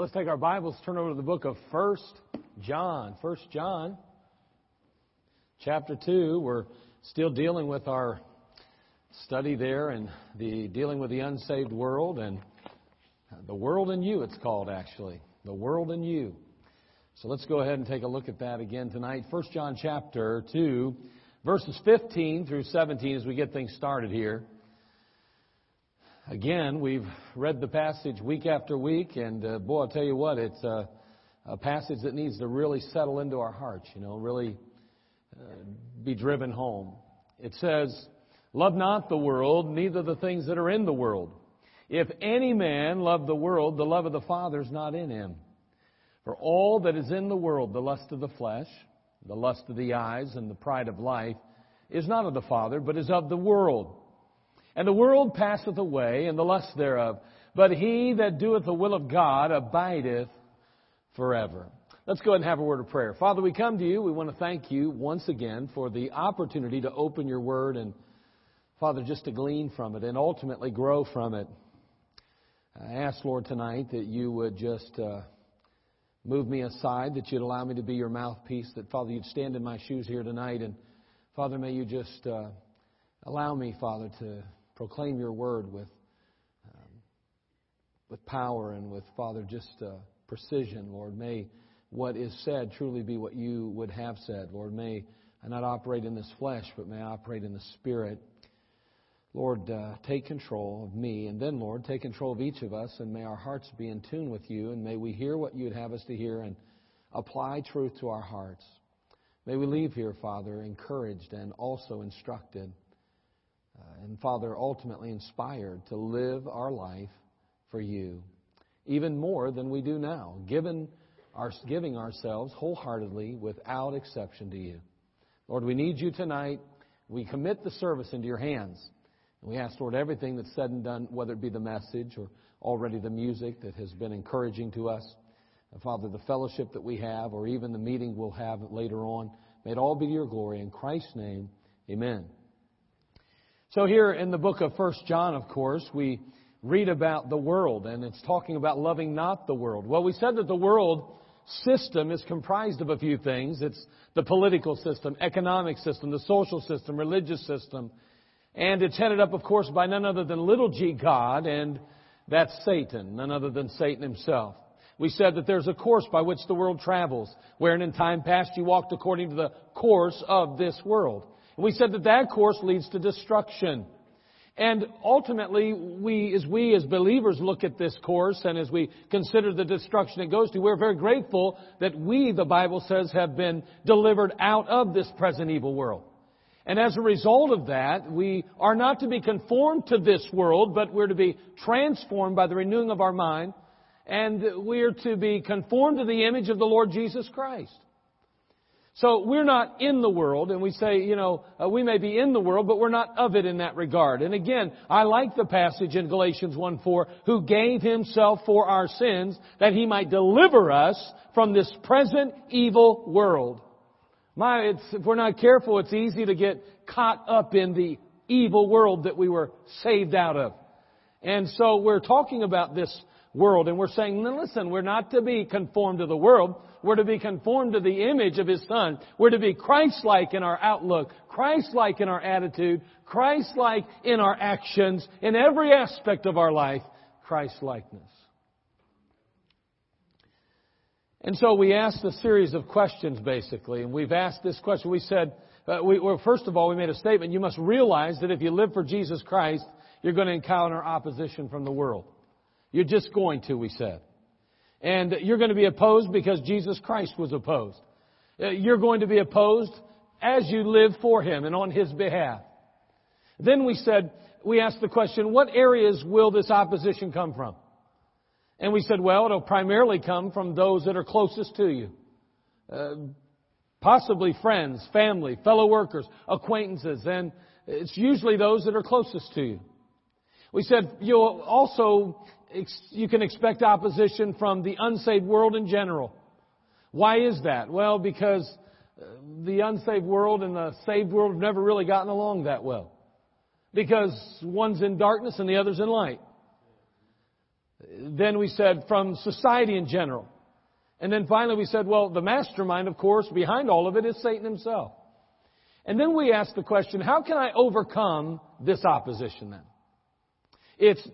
let's take our Bibles, turn over to the book of First John. First John, chapter 2. We're still dealing with our study there and the dealing with the unsaved world and the world in you, it's called actually. The world in you. So let's go ahead and take a look at that again tonight. First John chapter 2, verses 15 through 17 as we get things started here. Again, we've read the passage week after week, and uh, boy, I'll tell you what, it's a, a, passage that needs to really settle into our hearts, you know, really uh, be driven home. It says, Love not the world, neither the things that are in the world. If any man love the world, the love of the Father is not in him. For all that is in the world, the lust of the flesh, the lust of the eyes, and the pride of life, is not of the Father, but is of the world. And the world passeth away, and the lust thereof. But he that doeth the will of God abideth forever. Let's go ahead and have a word of prayer. Father, we come to you. We want to thank you once again for the opportunity to open your word and, Father, just to glean from it and ultimately grow from it. I ask, Lord, tonight that you would just uh, move me aside, that you'd allow me to be your mouthpiece, that, Father, you'd stand in my shoes here tonight. And, Father, may you just uh, allow me, Father, to proclaim your word with, um, with power and with, Father, just uh, precision, Lord. May what is said truly be what you would have said, Lord. May I not operate in this flesh, but may I operate in the Spirit. Lord, uh, take control of me, and then, Lord, take control of each of us, and may our hearts be in tune with you, and may we hear what you'd have us to hear and apply truth to our hearts. May we leave here, Father, encouraged and also instructed. Uh, and Father, ultimately inspired to live our life for you, even more than we do now, given our, giving ourselves wholeheartedly without exception to you. Lord, we need you tonight. We commit the service into your hands. And we ask, Lord, everything that's said and done, whether it be the message or already the music that has been encouraging to us, Father, the fellowship that we have, or even the meeting we'll have later on, may it all be to your glory. In Christ's name, amen. So here in the book of First John, of course, we read about the world, and it's talking about loving not the world. Well, we said that the world system is comprised of a few things. It's the political system, economic system, the social system, religious system, and it's headed up, of course, by none other than little g God, and that's Satan, none other than Satan himself. We said that there's a course by which the world travels, wherein in time past you walked according to the course of this world. We said that that course leads to destruction. And ultimately, we, as we as believers look at this course and as we consider the destruction it goes to, we're very grateful that we, the Bible says, have been delivered out of this present evil world. And as a result of that, we are not to be conformed to this world, but we're to be transformed by the renewing of our mind, and we're to be conformed to the image of the Lord Jesus Christ. So we're not in the world, and we say, you know, uh, we may be in the world, but we're not of it in that regard. And again, I like the passage in Galatians 1:4, who gave himself for our sins that he might deliver us from this present evil world. My, it's if we're not careful, it's easy to get caught up in the evil world that we were saved out of. And so we're talking about this world and we're saying, listen, we're not to be conformed to the world. We're to be conformed to the image of His Son. We're to be Christ-like in our outlook, Christ-like in our attitude, Christ-like in our actions, in every aspect of our life, Christ-likeness. And so we asked a series of questions basically, and we've asked this question. We said, uh, we, well, first of all, we made a statement. You must realize that if you live for Jesus Christ, you're going to encounter opposition from the world. You're just going to, we said. And you're going to be opposed because Jesus Christ was opposed. Uh, you're going to be opposed as you live for Him and on His behalf. Then we said, we asked the question, what areas will this opposition come from? And we said, well, it'll primarily come from those that are closest to you. Uh, possibly friends, family, fellow workers, acquaintances, and it's usually those that are closest to you. We said you'll also you can expect opposition from the unsaved world in general. Why is that? Well, because uh, the unsaved world and the saved world have never really gotten along that well. Because one's in darkness and the other's in light. Then we said from society in general. And then finally we said, well, the mastermind, of course, behind all of it is Satan himself. And then we asked the question, how can I overcome this opposition then? It's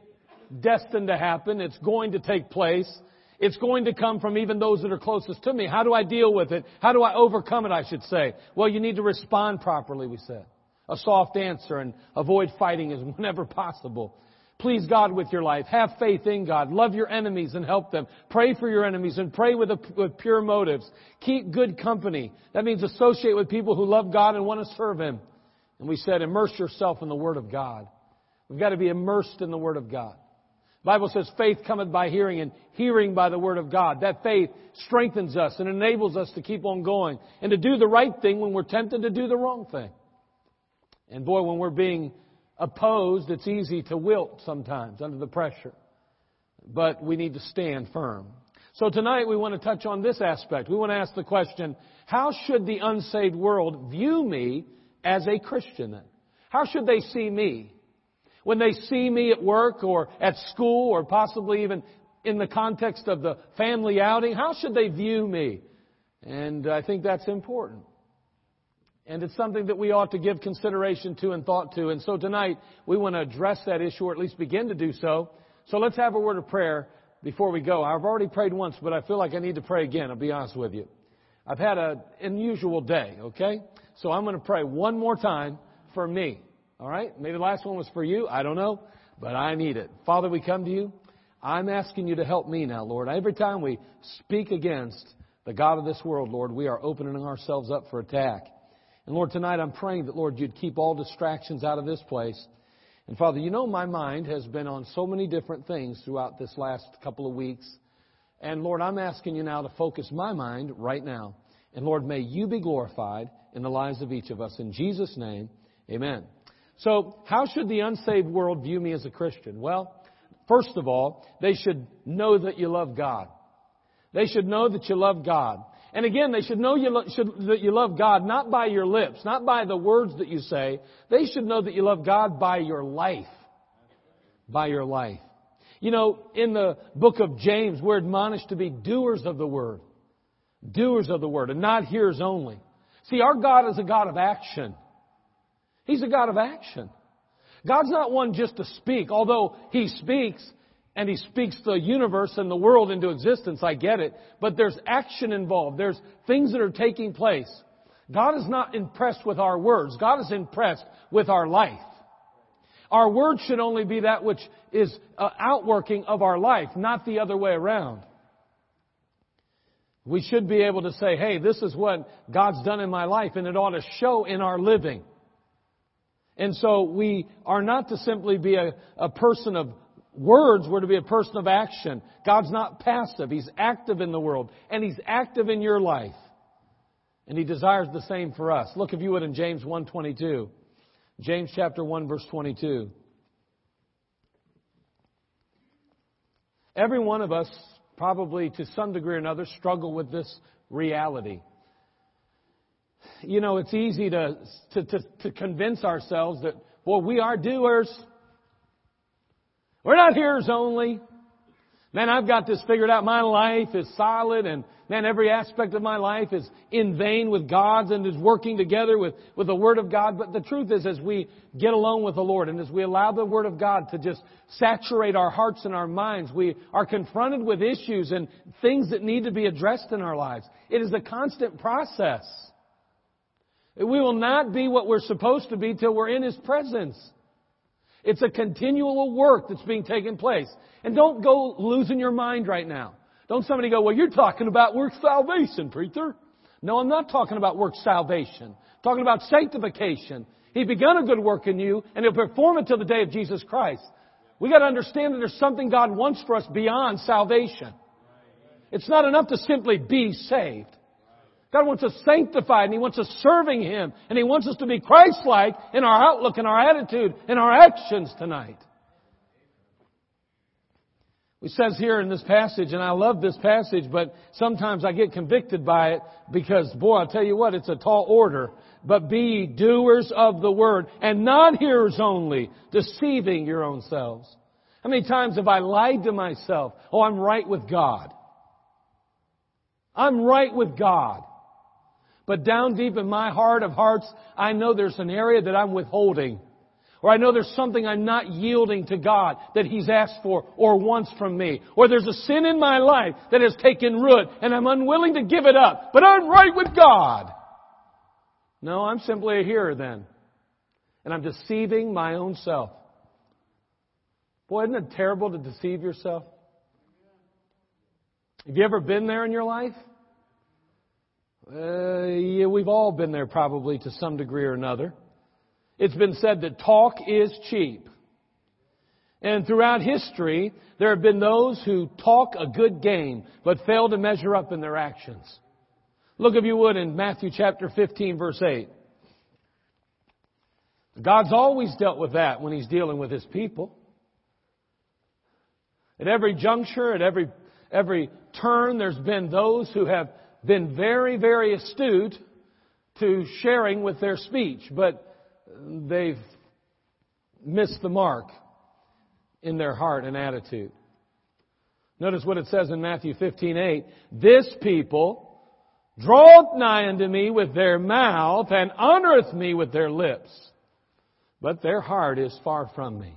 destined to happen. It's going to take place. It's going to come from even those that are closest to me. How do I deal with it? How do I overcome it, I should say? Well, you need to respond properly, we said. A soft answer and avoid fighting as whenever possible. Please God with your life. Have faith in God. Love your enemies and help them. Pray for your enemies and pray with, a, with pure motives. Keep good company. That means associate with people who love God and want to serve Him. And we said, immerse yourself in the Word of God. We've got to be immersed in the Word of God. Bible says faith cometh by hearing and hearing by the Word of God. That faith strengthens us and enables us to keep on going and to do the right thing when we're tempted to do the wrong thing. And boy, when we're being opposed, it's easy to wilt sometimes under the pressure. But we need to stand firm. So tonight we want to touch on this aspect. We want to ask the question, how should the unsaved world view me as a Christian then? How should they see me? When they see me at work or at school or possibly even in the context of the family outing, how should they view me? And I think that's important. And it's something that we ought to give consideration to and thought to. And so tonight, we want to address that issue, or at least begin to do so. So let's have a word of prayer before we go. I've already prayed once, but I feel like I need to pray again, I'll be honest with you. I've had an unusual day, okay? So I'm going to pray one more time for me. All right? Maybe the last one was for you. I don't know. But I need it. Father, we come to you. I'm asking you to help me now, Lord. Every time we speak against the God of this world, Lord, we are opening ourselves up for attack. And Lord, tonight I'm praying that, Lord, you'd keep all distractions out of this place. And Father, you know my mind has been on so many different things throughout this last couple of weeks. And Lord, I'm asking you now to focus my mind right now. And Lord, may you be glorified in the lives of each of us. In Jesus' name, amen. So, how should the unsaved world view me as a Christian? Well, first of all, they should know that you love God. They should know that you love God. And again, they should know you lo- should, that you love God not by your lips, not by the words that you say. They should know that you love God by your life. By your life. You know, in the book of James, we're admonished to be doers of the word. Doers of the word and not hearers only. See, our God is a God of action. He's a God of action. God's not one just to speak, although He speaks and He speaks the universe and the world into existence. I get it. But there's action involved. There's things that are taking place. God is not impressed with our words. God is impressed with our life. Our words should only be that which is uh, outworking of our life, not the other way around. We should be able to say, hey, this is what God's done in my life, and it ought to show in our living. And so we are not to simply be a, a person of words, we're to be a person of action. God's not passive. He's active in the world. And He's active in your life. And He desires the same for us. Look, if you would, in James 1.22. James chapter 1, verse 22. Every one of us, probably to some degree or another, struggle with this reality you know, it's easy to, to, to, to convince ourselves that, well, we are doers. We're not hearers only. Man, I've got this figured out. My life is solid and man, every aspect of my life is in vain with God's and is working together with, with the Word of God. But the truth is, as we get alone with the Lord and as we allow the Word of God to just saturate our hearts and our minds, we are confronted with issues and things that need to be addressed in our lives. It is a constant process. We will not be what we're supposed to be till we're in His presence. It's a continual work that's being taken place. And don't go losing your mind right now. Don't somebody go, well, you're talking about work salvation, preacher. No, I'm not talking about work salvation. I'm talking about sanctification. He begun a good work in you, and He'll perform it till the day of Jesus Christ. We got to understand that there's something God wants for us beyond salvation. It's not enough to simply be saved. God wants us sanctified and He wants us serving Him and He wants us to be Christ-like in our outlook and our attitude and our actions tonight. It says here in this passage, and I love this passage, but sometimes I get convicted by it because, boy, I'll tell you what, it's a tall order. But be doers of the word and not hearers only, deceiving your own selves. How many times have I lied to myself? Oh, I'm right with God. I'm right with God. But down deep in my heart of hearts, I know there's an area that I'm withholding. Or I know there's something I'm not yielding to God that He's asked for or wants from me. Or there's a sin in my life that has taken root and I'm unwilling to give it up. But I'm right with God. No, I'm simply a hearer then. And I'm deceiving my own self. Boy, isn't it terrible to deceive yourself? Have you ever been there in your life? Uh, yeah, we've all been there probably to some degree or another. It's been said that talk is cheap. And throughout history, there have been those who talk a good game, but fail to measure up in their actions. Look, if you would, in Matthew chapter 15, verse 8. God's always dealt with that when He's dealing with His people. At every juncture, at every, every turn, there's been those who have been very, very astute to sharing with their speech, but they've missed the mark in their heart and attitude. Notice what it says in Matthew 15:8. This people draweth nigh unto me with their mouth and honoreth me with their lips, but their heart is far from me.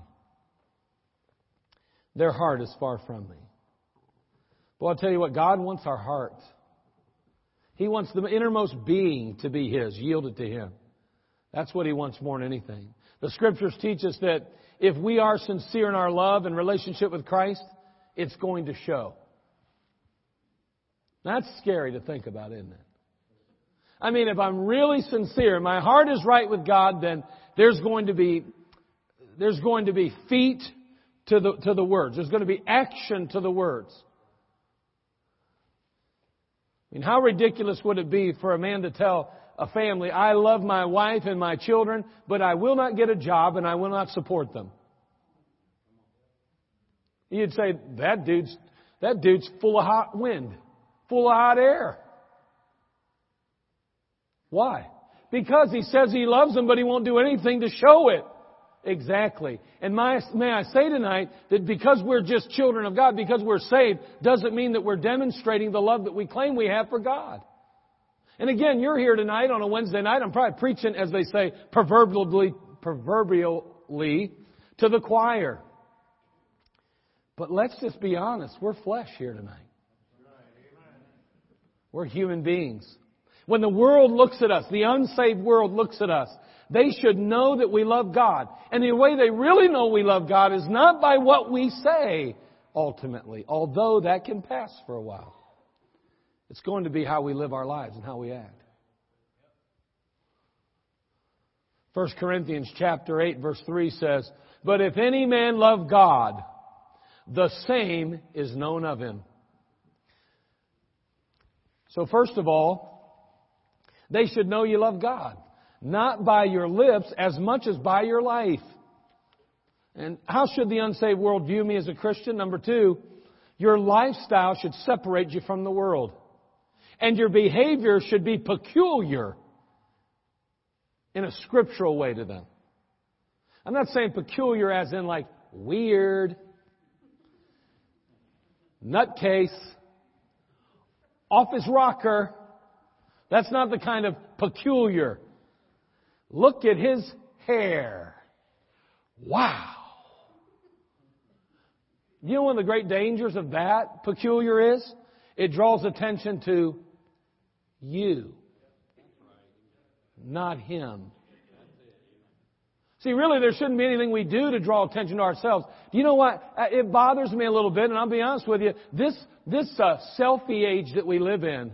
Their heart is far from me. Well, I'll tell you what, God wants our heart. He wants the innermost being to be His, yielded to Him. That's what He wants more than anything. The scriptures teach us that if we are sincere in our love and relationship with Christ, it's going to show. That's scary to think about, isn't it? I mean, if I'm really sincere, my heart is right with God, then there's going to be, there's going to be feet to the, to the words. There's going to be action to the words. I mean, how ridiculous would it be for a man to tell a family, I love my wife and my children, but I will not get a job and I will not support them? You'd say, that dude's, that dude's full of hot wind, full of hot air. Why? Because he says he loves them, but he won't do anything to show it. Exactly. And my, may I say tonight that because we're just children of God, because we're saved, doesn't mean that we're demonstrating the love that we claim we have for God. And again, you're here tonight on a Wednesday night. I'm probably preaching, as they say, proverbially, proverbially to the choir. But let's just be honest. We're flesh here tonight. We're human beings. When the world looks at us, the unsaved world looks at us, they should know that we love God. And the way they really know we love God is not by what we say, ultimately, although that can pass for a while. It's going to be how we live our lives and how we act. 1 Corinthians chapter 8 verse 3 says, But if any man love God, the same is known of him. So first of all, they should know you love God not by your lips as much as by your life. And how should the unsaved world view me as a Christian? Number two, your lifestyle should separate you from the world. And your behavior should be peculiar in a scriptural way to them. I'm not saying peculiar as in like weird, nutcase, office rocker. That's not the kind of peculiar. Look at his hair. Wow. You know one of the great dangers of that peculiar is? It draws attention to you, not him. See, really, there shouldn't be anything we do to draw attention to ourselves. Do you know what? Uh, it bothers me a little bit, and I'll be honest with you. This this uh, selfie age that we live in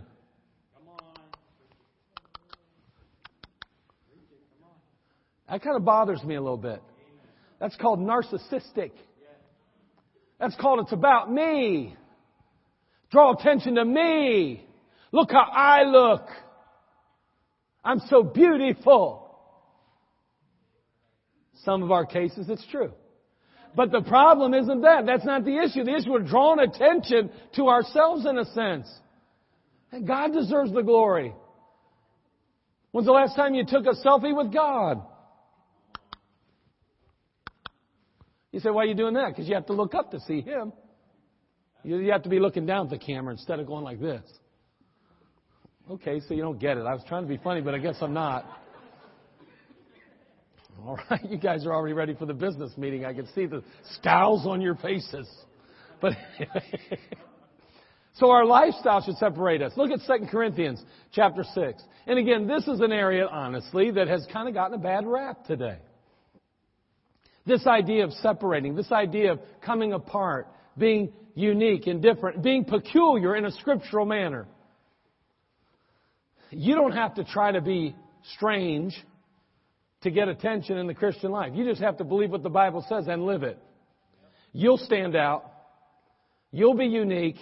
That kind of bothers me a little bit. That's called narcissistic. That's called it's about me. Draw attention to me. Look how I look. I'm so beautiful. Some of our cases, it's true. But the problem isn't that. That's not the issue. The issue, we're drawing attention to ourselves in a sense. And God deserves the glory. When's the last time you took a selfie with God? You say, why are you doing that? Because you have to look up to see him. You have to be looking down at the camera instead of going like this. Okay, so you don't get it. I was trying to be funny, but I guess I'm not. All right, you guys are already ready for the business meeting. I can see the scowls on your faces. But so our lifestyle should separate us. Look at 2 Corinthians chapter 6. And again, this is an area, honestly, that has kind of gotten a bad rap today. This idea of separating, this idea of coming apart, being unique and different, being peculiar in a scriptural manner. You don't have to try to be strange to get attention in the Christian life. You just have to believe what the Bible says and live it. You'll stand out. You'll be unique.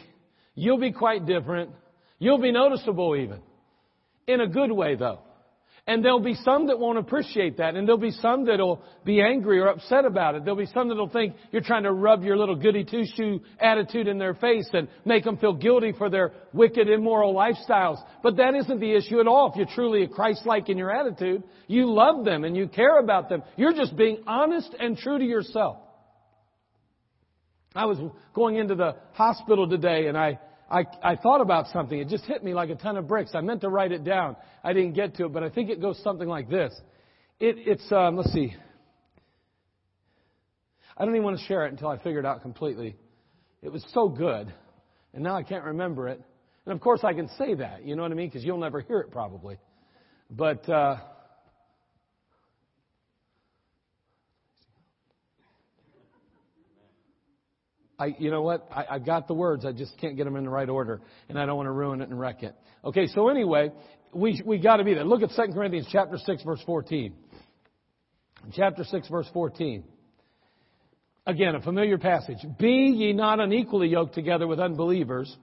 You'll be quite different. You'll be noticeable even. In a good way though. And there'll be some that won't appreciate that, and there'll be some that'll be angry or upset about it. There'll be some that'll think you're trying to rub your little goody two shoe attitude in their face and make them feel guilty for their wicked, immoral lifestyles. But that isn't the issue at all. If you're truly a Christ-like in your attitude, you love them and you care about them. You're just being honest and true to yourself. I was going into the hospital today and I I, I thought about something. It just hit me like a ton of bricks. I meant to write it down. I didn't get to it, but I think it goes something like this. It, it's, um, let's see. I don't even want to share it until I figure it out completely. It was so good, and now I can't remember it. And of course, I can say that, you know what I mean? Because you'll never hear it probably. But, uh, I, you know what? I, I've got the words. I just can't get them in the right order, and I don't want to ruin it and wreck it. Okay, so anyway, we we got to be there. Look at 2 Corinthians chapter six, verse fourteen. Chapter six, verse fourteen. Again, a familiar passage. Be ye not unequally yoked together with unbelievers.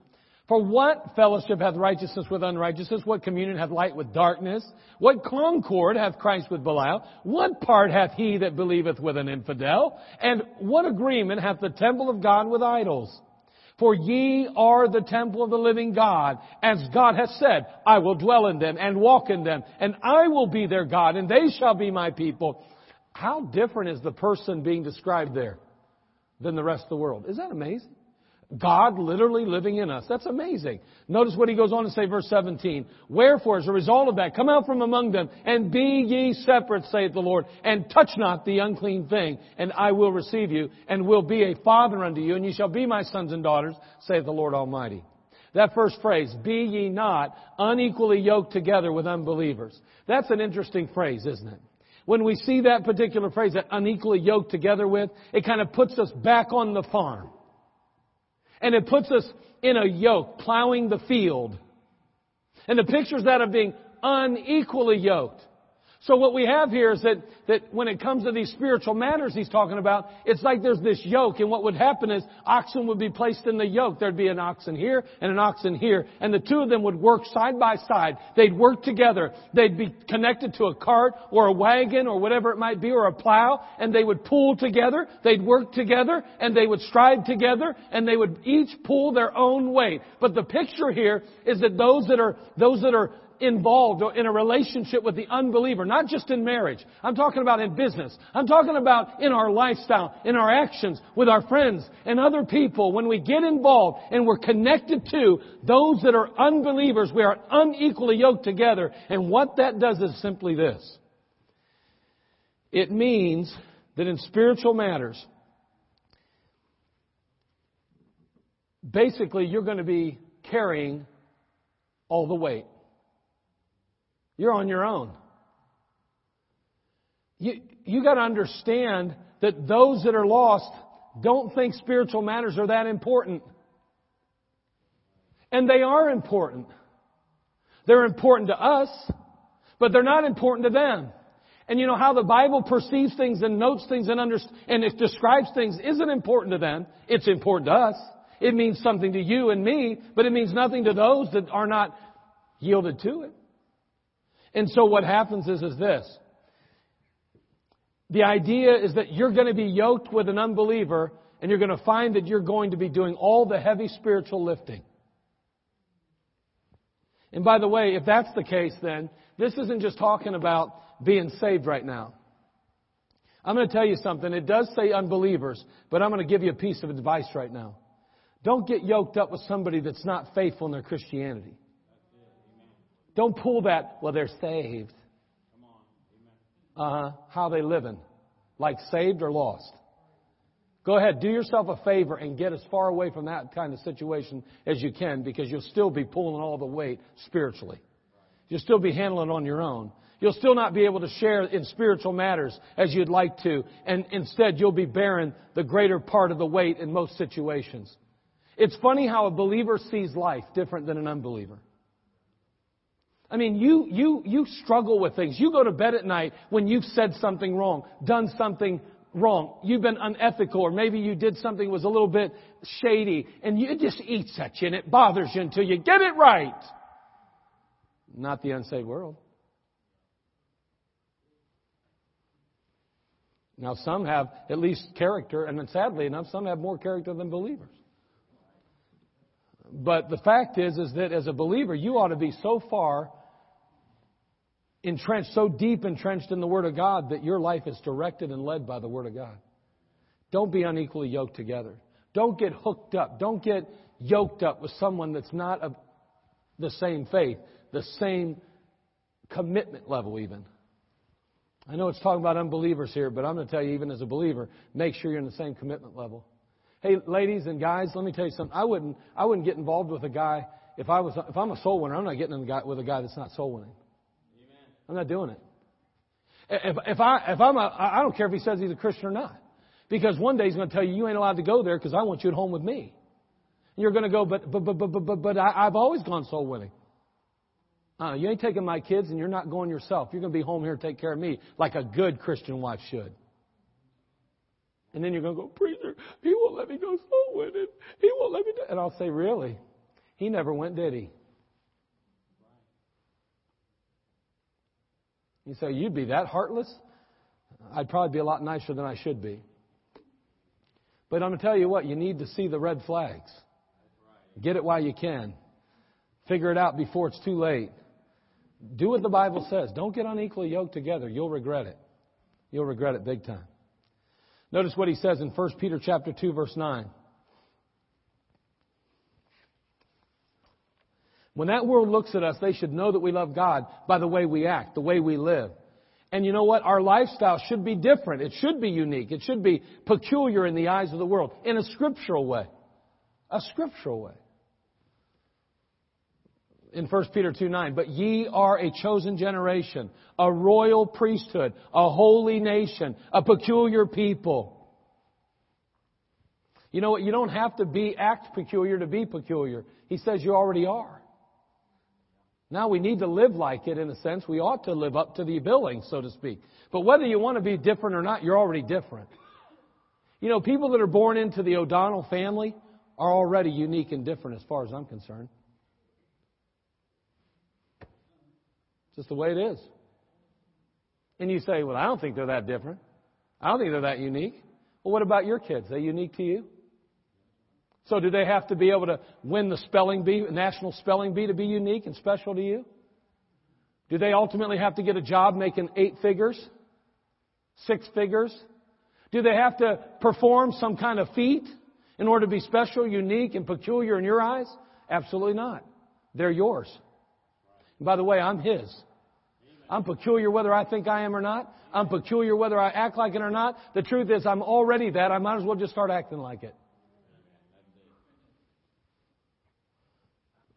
For what fellowship hath righteousness with unrighteousness? What communion hath light with darkness? What concord hath Christ with Belial? What part hath he that believeth with an infidel? And what agreement hath the temple of God with idols? For ye are the temple of the living God, as God hath said, I will dwell in them and walk in them, and I will be their God, and they shall be my people. How different is the person being described there than the rest of the world? Is that amazing? God literally living in us. That's amazing. Notice what he goes on to say, verse 17. Wherefore, as a result of that, come out from among them, and be ye separate, saith the Lord, and touch not the unclean thing, and I will receive you, and will be a father unto you, and ye shall be my sons and daughters, saith the Lord Almighty. That first phrase, be ye not unequally yoked together with unbelievers. That's an interesting phrase, isn't it? When we see that particular phrase, that unequally yoked together with, it kind of puts us back on the farm. And it puts us in a yoke, plowing the field. And the picture's that of being unequally yoked. So what we have here is that, that when it comes to these spiritual matters he's talking about, it's like there's this yoke, and what would happen is oxen would be placed in the yoke. There'd be an oxen here and an oxen here, and the two of them would work side by side. They'd work together. They'd be connected to a cart or a wagon or whatever it might be, or a plow, and they would pull together. They'd work together, and they would stride together, and they would each pull their own weight. But the picture here is that those that are, those that are involved in a relationship with the unbeliever, not just in marriage. I'm talking about in business. I'm talking about in our lifestyle, in our actions, with our friends and other people. When we get involved and we're connected to those that are unbelievers, we are unequally yoked together. And what that does is simply this. It means that in spiritual matters, basically you're going to be carrying all the weight. You're on your own. You, you got to understand that those that are lost don't think spiritual matters are that important. And they are important. They're important to us, but they're not important to them. And you know how the Bible perceives things and notes things and, under, and it describes things isn't important to them. It's important to us. It means something to you and me, but it means nothing to those that are not yielded to it. And so what happens is, is this. The idea is that you're going to be yoked with an unbeliever and you're going to find that you're going to be doing all the heavy spiritual lifting. And by the way, if that's the case, then this isn't just talking about being saved right now. I'm going to tell you something. It does say unbelievers, but I'm going to give you a piece of advice right now. Don't get yoked up with somebody that's not faithful in their Christianity. Don't pull that, well, they're saved. Uh huh. How they living? Like saved or lost? Go ahead, do yourself a favor and get as far away from that kind of situation as you can because you'll still be pulling all the weight spiritually. You'll still be handling it on your own. You'll still not be able to share in spiritual matters as you'd like to, and instead you'll be bearing the greater part of the weight in most situations. It's funny how a believer sees life different than an unbeliever. I mean, you, you, you struggle with things. You go to bed at night when you've said something wrong, done something wrong. You've been unethical, or maybe you did something that was a little bit shady, and you, it just eats at you and it bothers you until you get it right. Not the unsaved world. Now, some have at least character, and sadly enough, some have more character than believers. But the fact is, is that as a believer, you ought to be so far entrenched, so deep entrenched in the Word of God that your life is directed and led by the Word of God. Don't be unequally yoked together. Don't get hooked up. Don't get yoked up with someone that's not of the same faith, the same commitment level, even. I know it's talking about unbelievers here, but I'm going to tell you, even as a believer, make sure you're in the same commitment level. Hey, ladies and guys, let me tell you something. I wouldn't, I wouldn't get involved with a guy if I was, if I'm a soul winner. I'm not getting in with a guy that's not soul winning. I'm not doing it. If, if I, if I'm a, I don't care if he says he's a Christian or not. Because one day he's going to tell you, you ain't allowed to go there because I want you at home with me. And you're going to go, but, but, but, but, but, but, I, I've always gone soul winning. Uh, you ain't taking my kids and you're not going yourself. You're going to be home here and take care of me like a good Christian wife should. And then you're going to go, preacher, he won't let me go soul winning. He won't let me do And I'll say, really? He never went, did he? You say, you'd be that heartless? I'd probably be a lot nicer than I should be. But I'm going to tell you what, you need to see the red flags. Get it while you can. Figure it out before it's too late. Do what the Bible says. Don't get unequally yoked together. You'll regret it. You'll regret it big time. Notice what he says in 1 Peter chapter 2 verse 9. When that world looks at us, they should know that we love God by the way we act, the way we live. And you know what? Our lifestyle should be different. It should be unique. It should be peculiar in the eyes of the world in a scriptural way. A scriptural way. In 1 Peter 2 9, but ye are a chosen generation, a royal priesthood, a holy nation, a peculiar people. You know what? You don't have to be act peculiar to be peculiar. He says you already are. Now we need to live like it in a sense. We ought to live up to the billing, so to speak. But whether you want to be different or not, you're already different. You know, people that are born into the O'Donnell family are already unique and different as far as I'm concerned. Just the way it is. And you say, well, I don't think they're that different. I don't think they're that unique. Well, what about your kids? Are they unique to you? So do they have to be able to win the spelling bee, national spelling bee to be unique and special to you? Do they ultimately have to get a job making eight figures? Six figures? Do they have to perform some kind of feat in order to be special, unique, and peculiar in your eyes? Absolutely not. They're yours. And by the way, I'm His. I'm peculiar whether I think I am or not. I'm peculiar whether I act like it or not. The truth is, I'm already that. I might as well just start acting like it.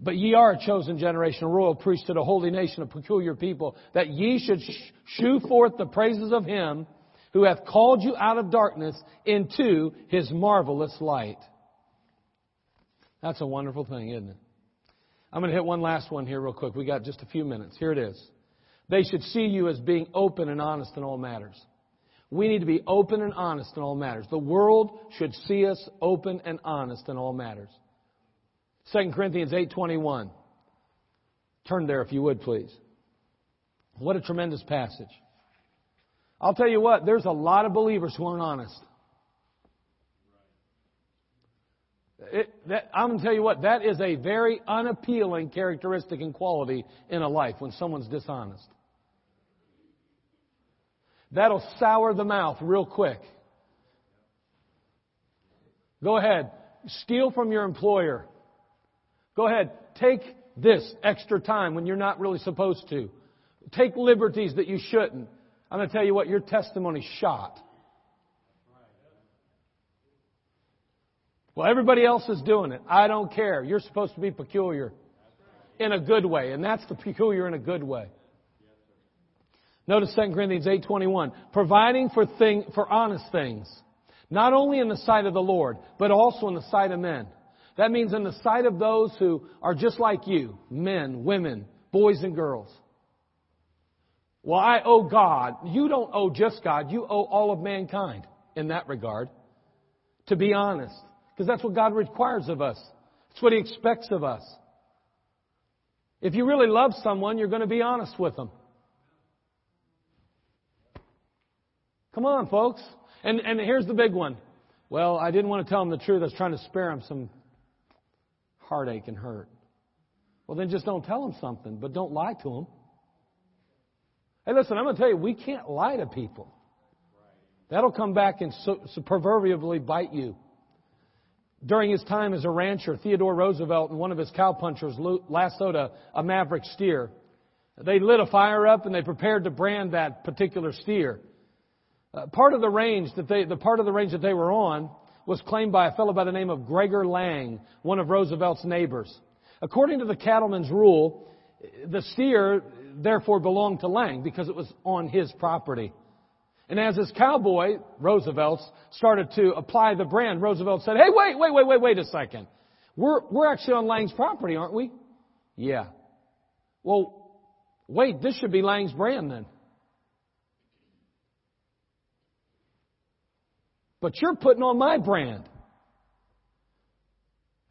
But ye are a chosen generation, a royal priesthood, a holy nation, a peculiar people, that ye should shew forth the praises of him who hath called you out of darkness into his marvelous light. That's a wonderful thing, isn't it? I'm going to hit one last one here real quick. We got just a few minutes. Here it is. They should see you as being open and honest in all matters. We need to be open and honest in all matters. The world should see us open and honest in all matters. 2 Corinthians 8:21. Turn there if you would please. What a tremendous passage. I'll tell you what, there's a lot of believers who aren't honest. It, that, I'm going to tell you what, that is a very unappealing characteristic and quality in a life when someone's dishonest. That'll sour the mouth real quick. Go ahead. Steal from your employer. Go ahead. Take this extra time when you're not really supposed to. Take liberties that you shouldn't. I'm going to tell you what, your testimony shot. Well, everybody else is doing it. I don't care. You're supposed to be peculiar in a good way, and that's the peculiar in a good way. Notice 2 Corinthians 8:21, providing for thing for honest things, not only in the sight of the Lord, but also in the sight of men. That means in the sight of those who are just like you, men, women, boys and girls. Well, I owe God. You don't owe just God, you owe all of mankind in that regard. To be honest. Because that's what God requires of us. It's what He expects of us. If you really love someone, you're going to be honest with them. Come on, folks. And, and here's the big one. Well, I didn't want to tell him the truth. I was trying to spare him some heartache and hurt. Well, then just don't tell him something, but don't lie to him. Hey, listen, I'm going to tell you, we can't lie to people. That'll come back and so, so proverbially bite you. During his time as a rancher, Theodore Roosevelt and one of his cowpunchers lassoed a, a maverick steer. They lit a fire up and they prepared to brand that particular steer. Uh, part of the range that they, the part of the range that they were on was claimed by a fellow by the name of Gregor Lang, one of Roosevelt's neighbors. According to the cattleman's rule, the steer therefore belonged to Lang because it was on his property. And as his cowboy, Roosevelt, started to apply the brand, Roosevelt said, Hey, wait, wait, wait, wait, wait a second. We're, we're actually on Lang's property, aren't we? Yeah. Well, wait, this should be Lang's brand then. But you're putting on my brand.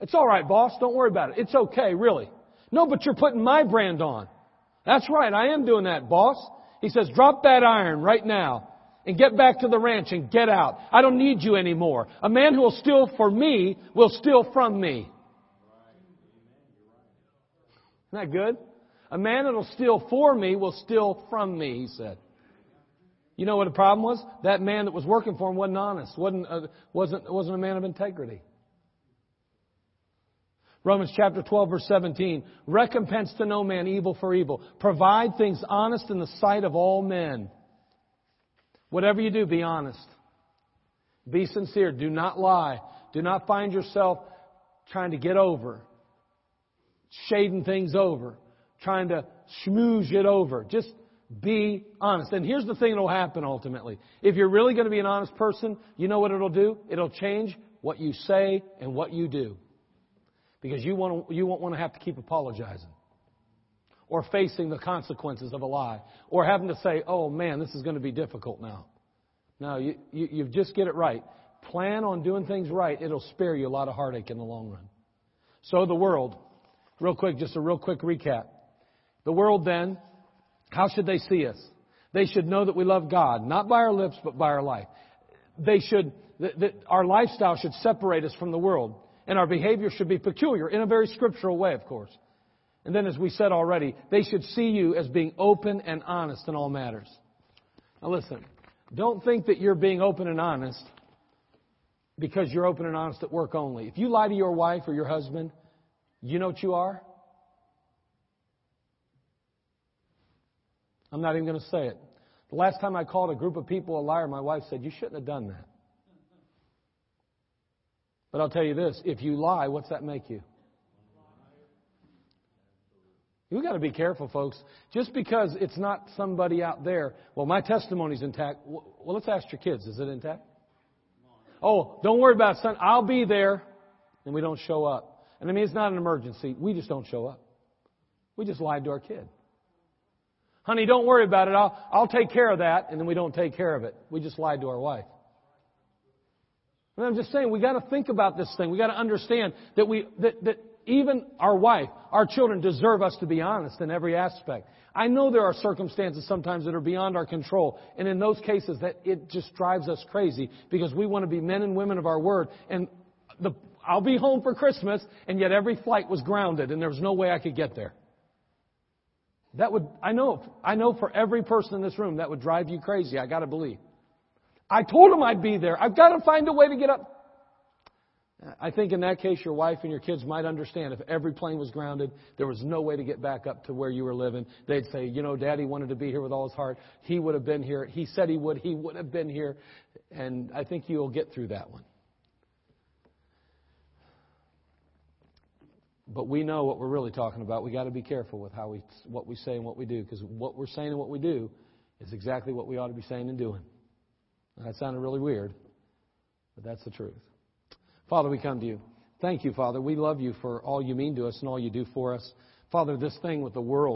It's all right, boss. Don't worry about it. It's okay, really. No, but you're putting my brand on. That's right. I am doing that, boss. He says, drop that iron right now and get back to the ranch and get out. I don't need you anymore. A man who will steal for me will steal from me. Isn't that good? A man that will steal for me will steal from me, he said. You know what the problem was? That man that was working for him wasn't honest, wasn't, uh, wasn't, wasn't a man of integrity. Romans chapter 12 verse 17. Recompense to no man evil for evil. Provide things honest in the sight of all men. Whatever you do, be honest. Be sincere. Do not lie. Do not find yourself trying to get over, shading things over, trying to schmooze it over. Just be honest. And here's the thing that'll happen ultimately. If you're really going to be an honest person, you know what it'll do? It'll change what you say and what you do. Because you won't, you won't want to have to keep apologizing. Or facing the consequences of a lie. Or having to say, oh man, this is going to be difficult now. No, you, you, you just get it right. Plan on doing things right. It'll spare you a lot of heartache in the long run. So the world, real quick, just a real quick recap. The world then how should they see us? They should know that we love God, not by our lips, but by our life. They should, that, that our lifestyle should separate us from the world, and our behavior should be peculiar in a very scriptural way, of course. And then, as we said already, they should see you as being open and honest in all matters. Now listen, don't think that you're being open and honest because you're open and honest at work only. If you lie to your wife or your husband, you know what you are? I'm not even going to say it. The last time I called a group of people a liar, my wife said, You shouldn't have done that. But I'll tell you this if you lie, what's that make you? We've got to be careful, folks. Just because it's not somebody out there, well, my testimony's intact. Well, let's ask your kids, is it intact? Oh, don't worry about it, son. I'll be there. And we don't show up. And I mean, it's not an emergency. We just don't show up. We just lied to our kid. Honey, don't worry about it. I'll, I'll take care of that. And then we don't take care of it. We just lied to our wife. And I'm just saying, we gotta think about this thing. We gotta understand that we, that, that even our wife, our children deserve us to be honest in every aspect. I know there are circumstances sometimes that are beyond our control. And in those cases that it just drives us crazy because we want to be men and women of our word. And the, I'll be home for Christmas and yet every flight was grounded and there was no way I could get there. That would, I know, I know for every person in this room that would drive you crazy. I gotta believe. I told him I'd be there. I've got to find a way to get up. I think in that case, your wife and your kids might understand if every plane was grounded, there was no way to get back up to where you were living. They'd say, you know, Daddy wanted to be here with all his heart. He would have been here. He said he would. He would have been here. And I think you'll get through that one. But we know what we're really talking about. We got to be careful with how we, what we say and what we do, because what we're saying and what we do is exactly what we ought to be saying and doing. That sounded really weird, but that's the truth. Father, we come to you. Thank you, Father. We love you for all you mean to us and all you do for us. Father, this thing with the world.